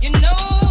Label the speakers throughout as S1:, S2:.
S1: from the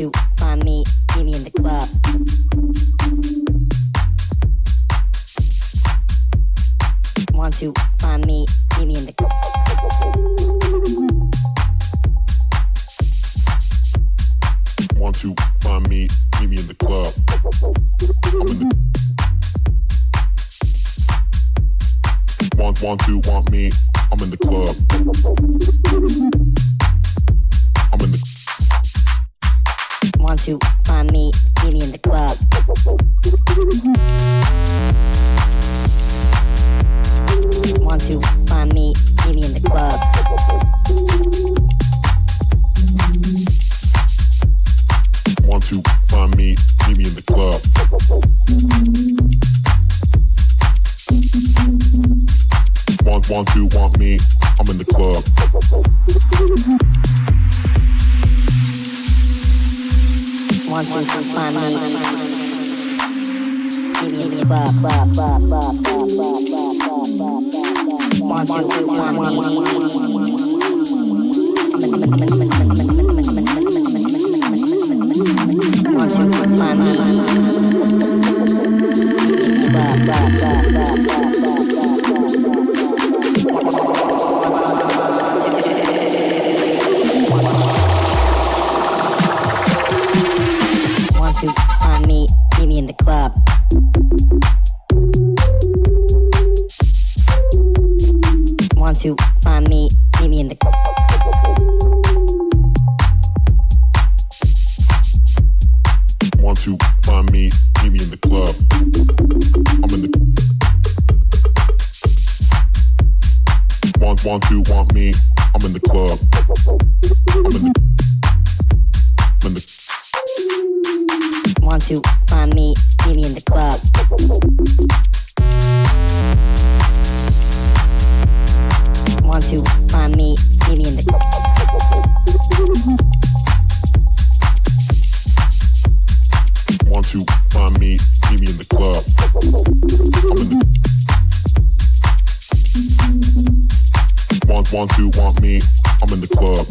S1: to find me, meet me in the club. Want to find me, meet me in the club.
S2: Want to find me, meet me in the club. Want want to want me find me, meet me in the club. I'm in the want want to want me. I'm in the club. I'm in the. I'm in the
S1: want to find me, meet me in the club. Want to find me, meet me in the club.
S2: want to find me, see me in the club. Want want you want me, I'm in the club.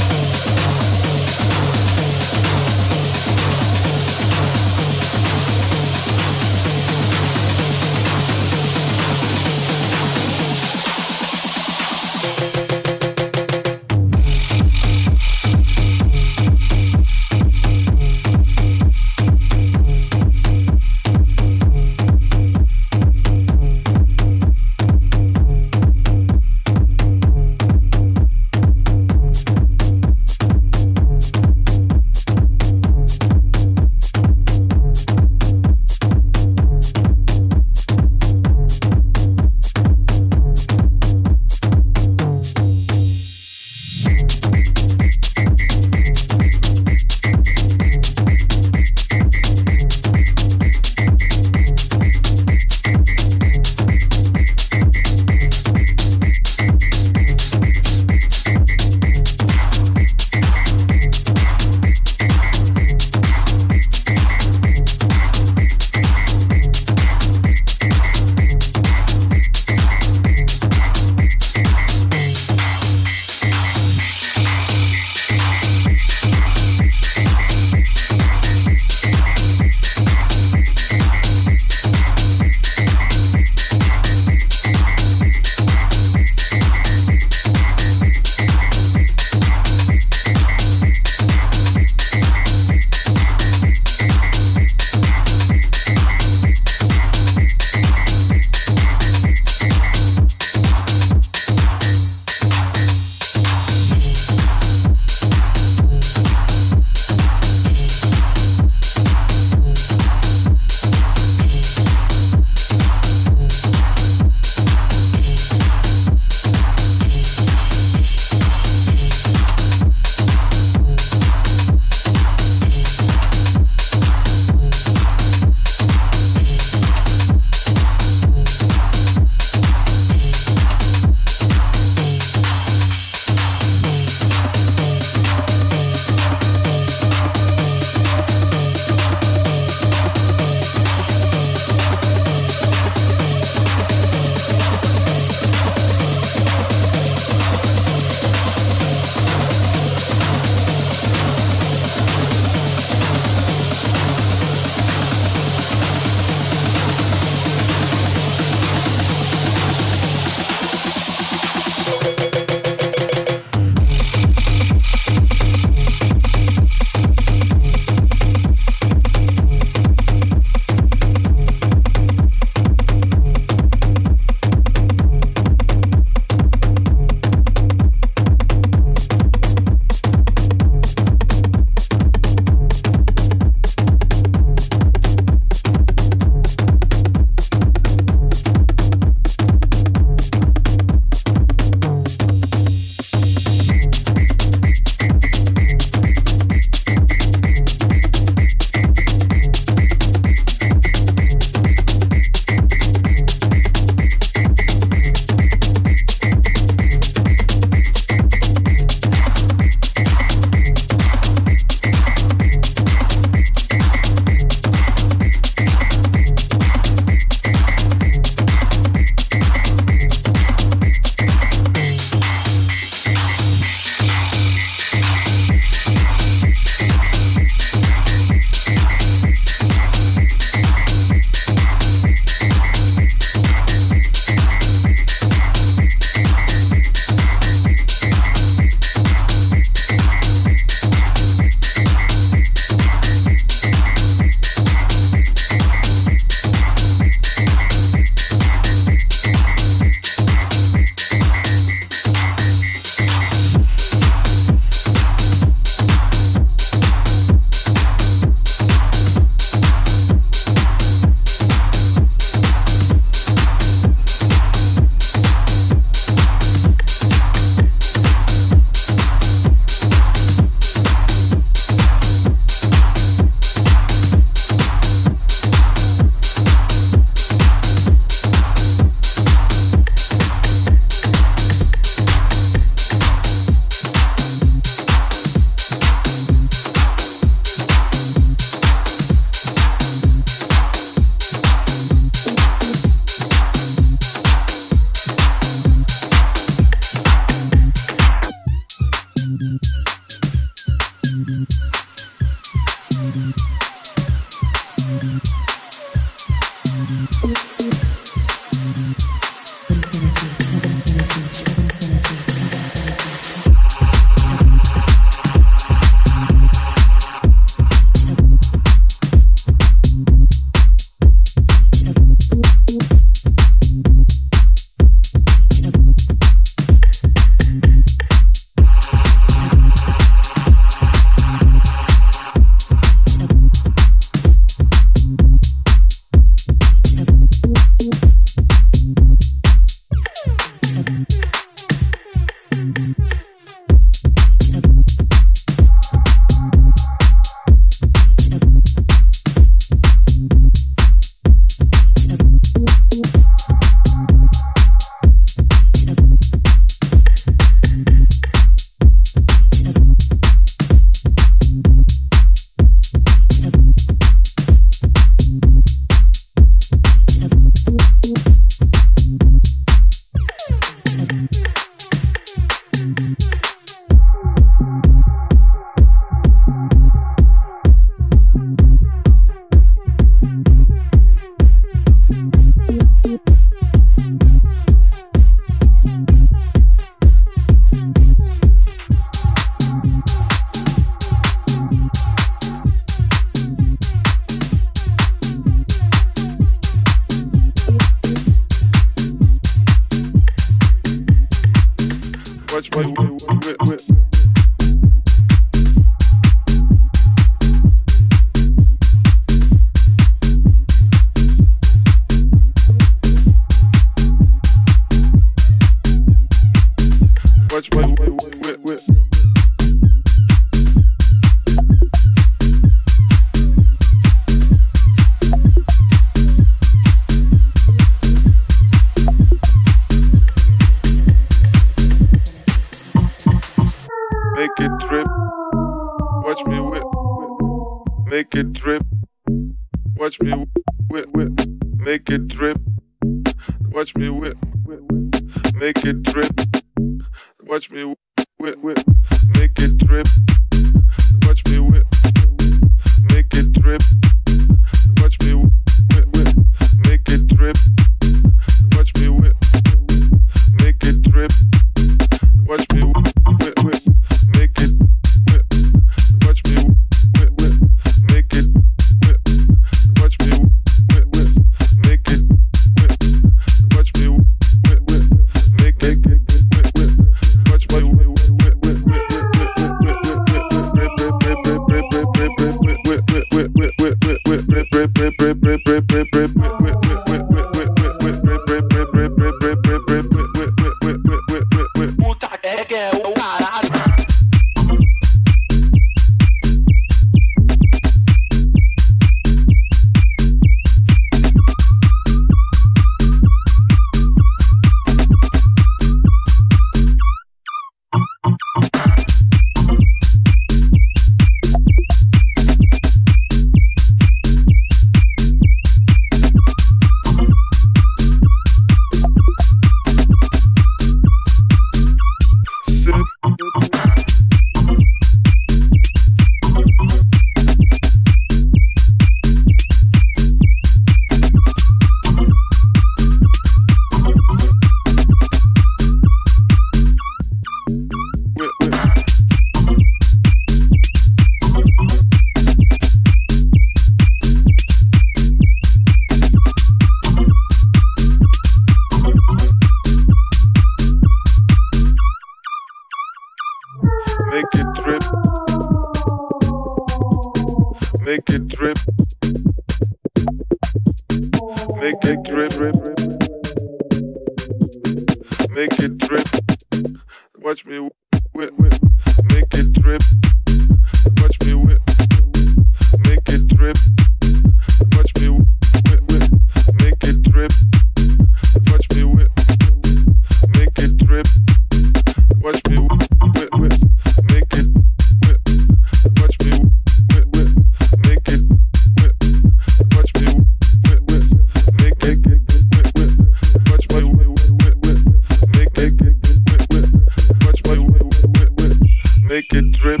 S3: it drip.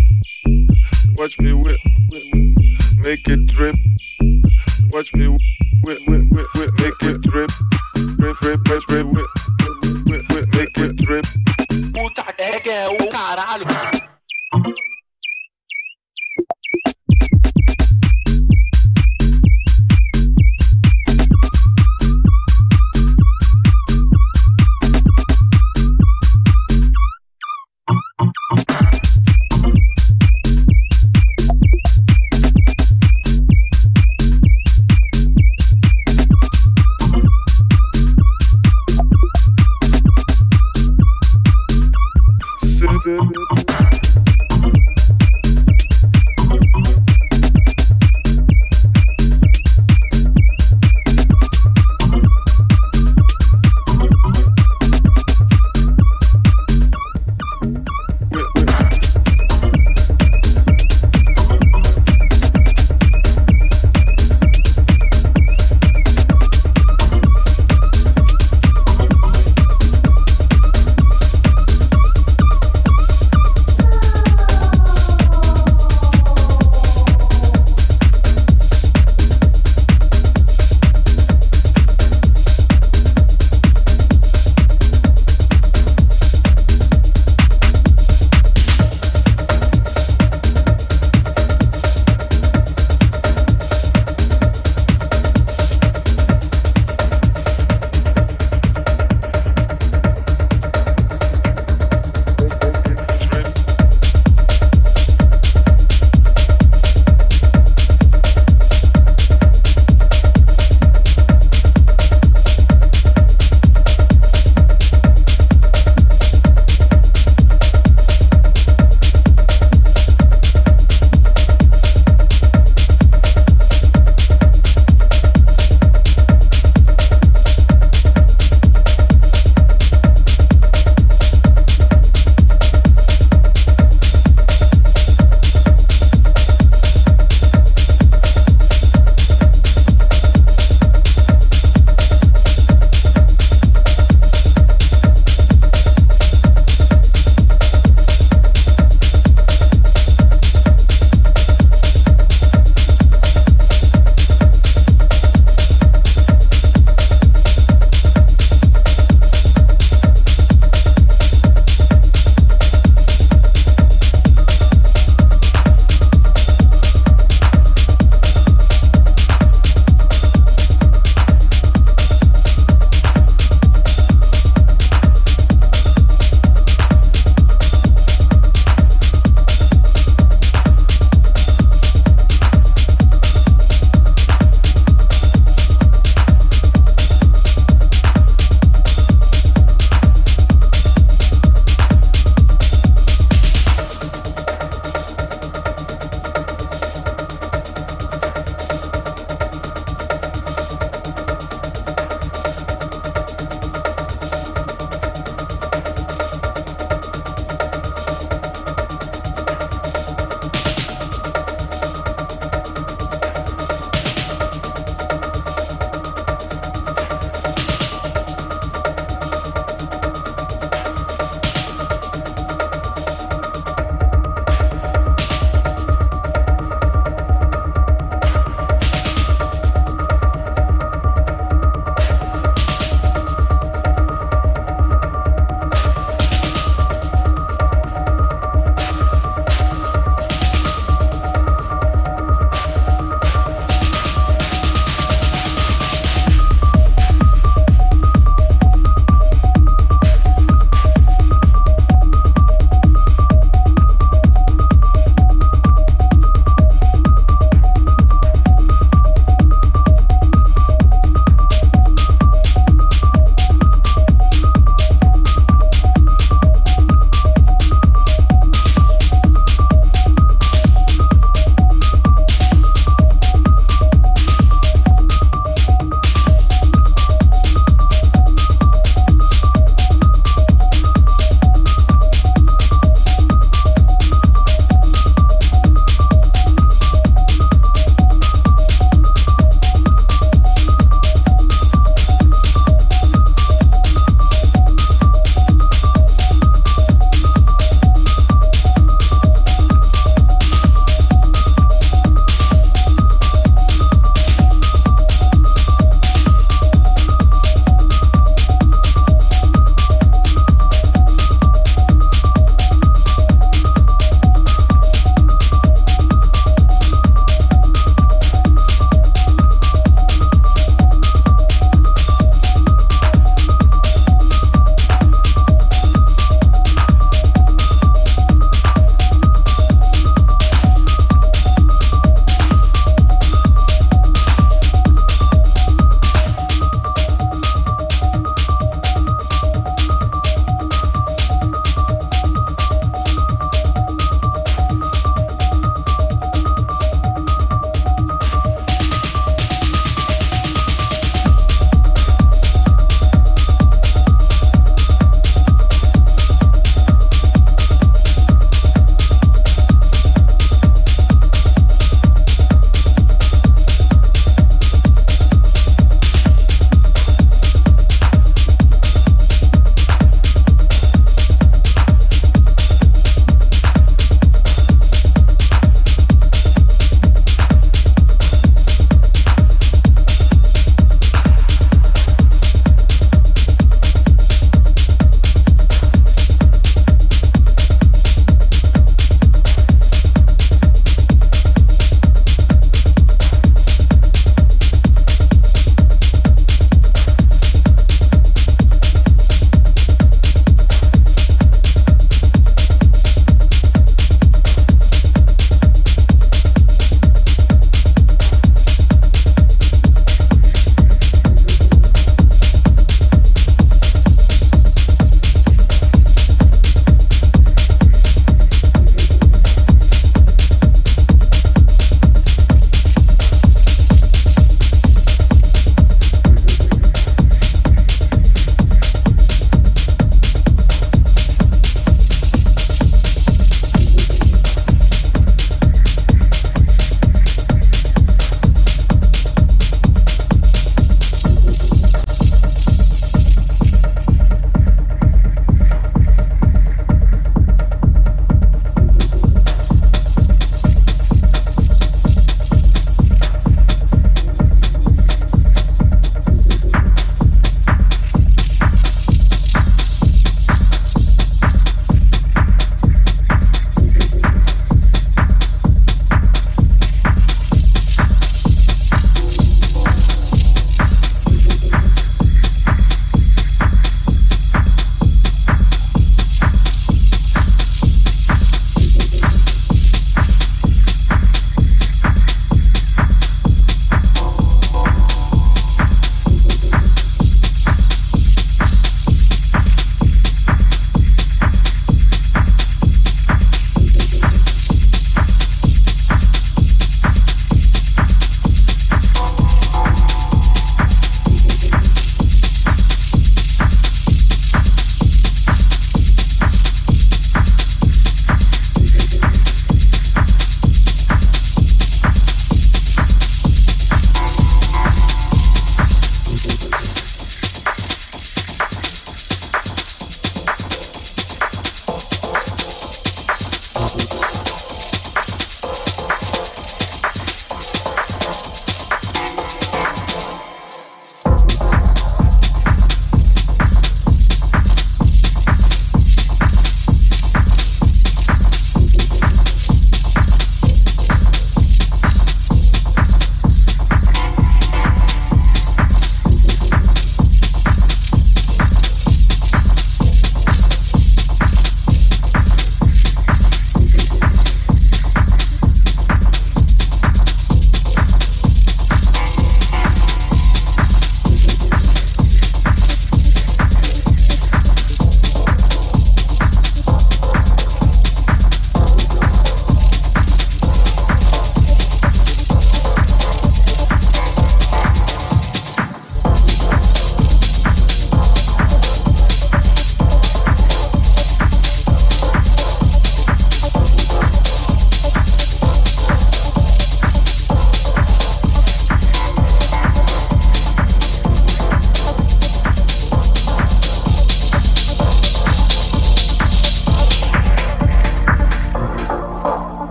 S3: Watch me whip, whip, whip. Make it drip. Watch me whip, whip, whip, whip. Make it drip. Drip, drip, drip, drip, whip.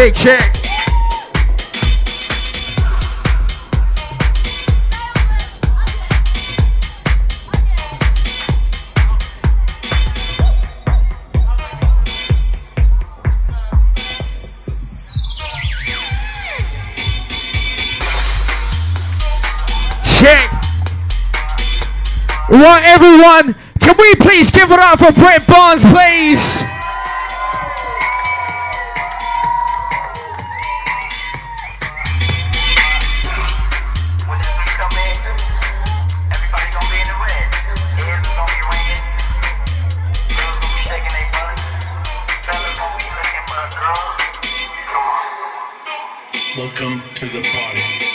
S4: Check, check. Right, everyone, can we please give it up for Brett Bronze, please?
S5: Welcome to the party.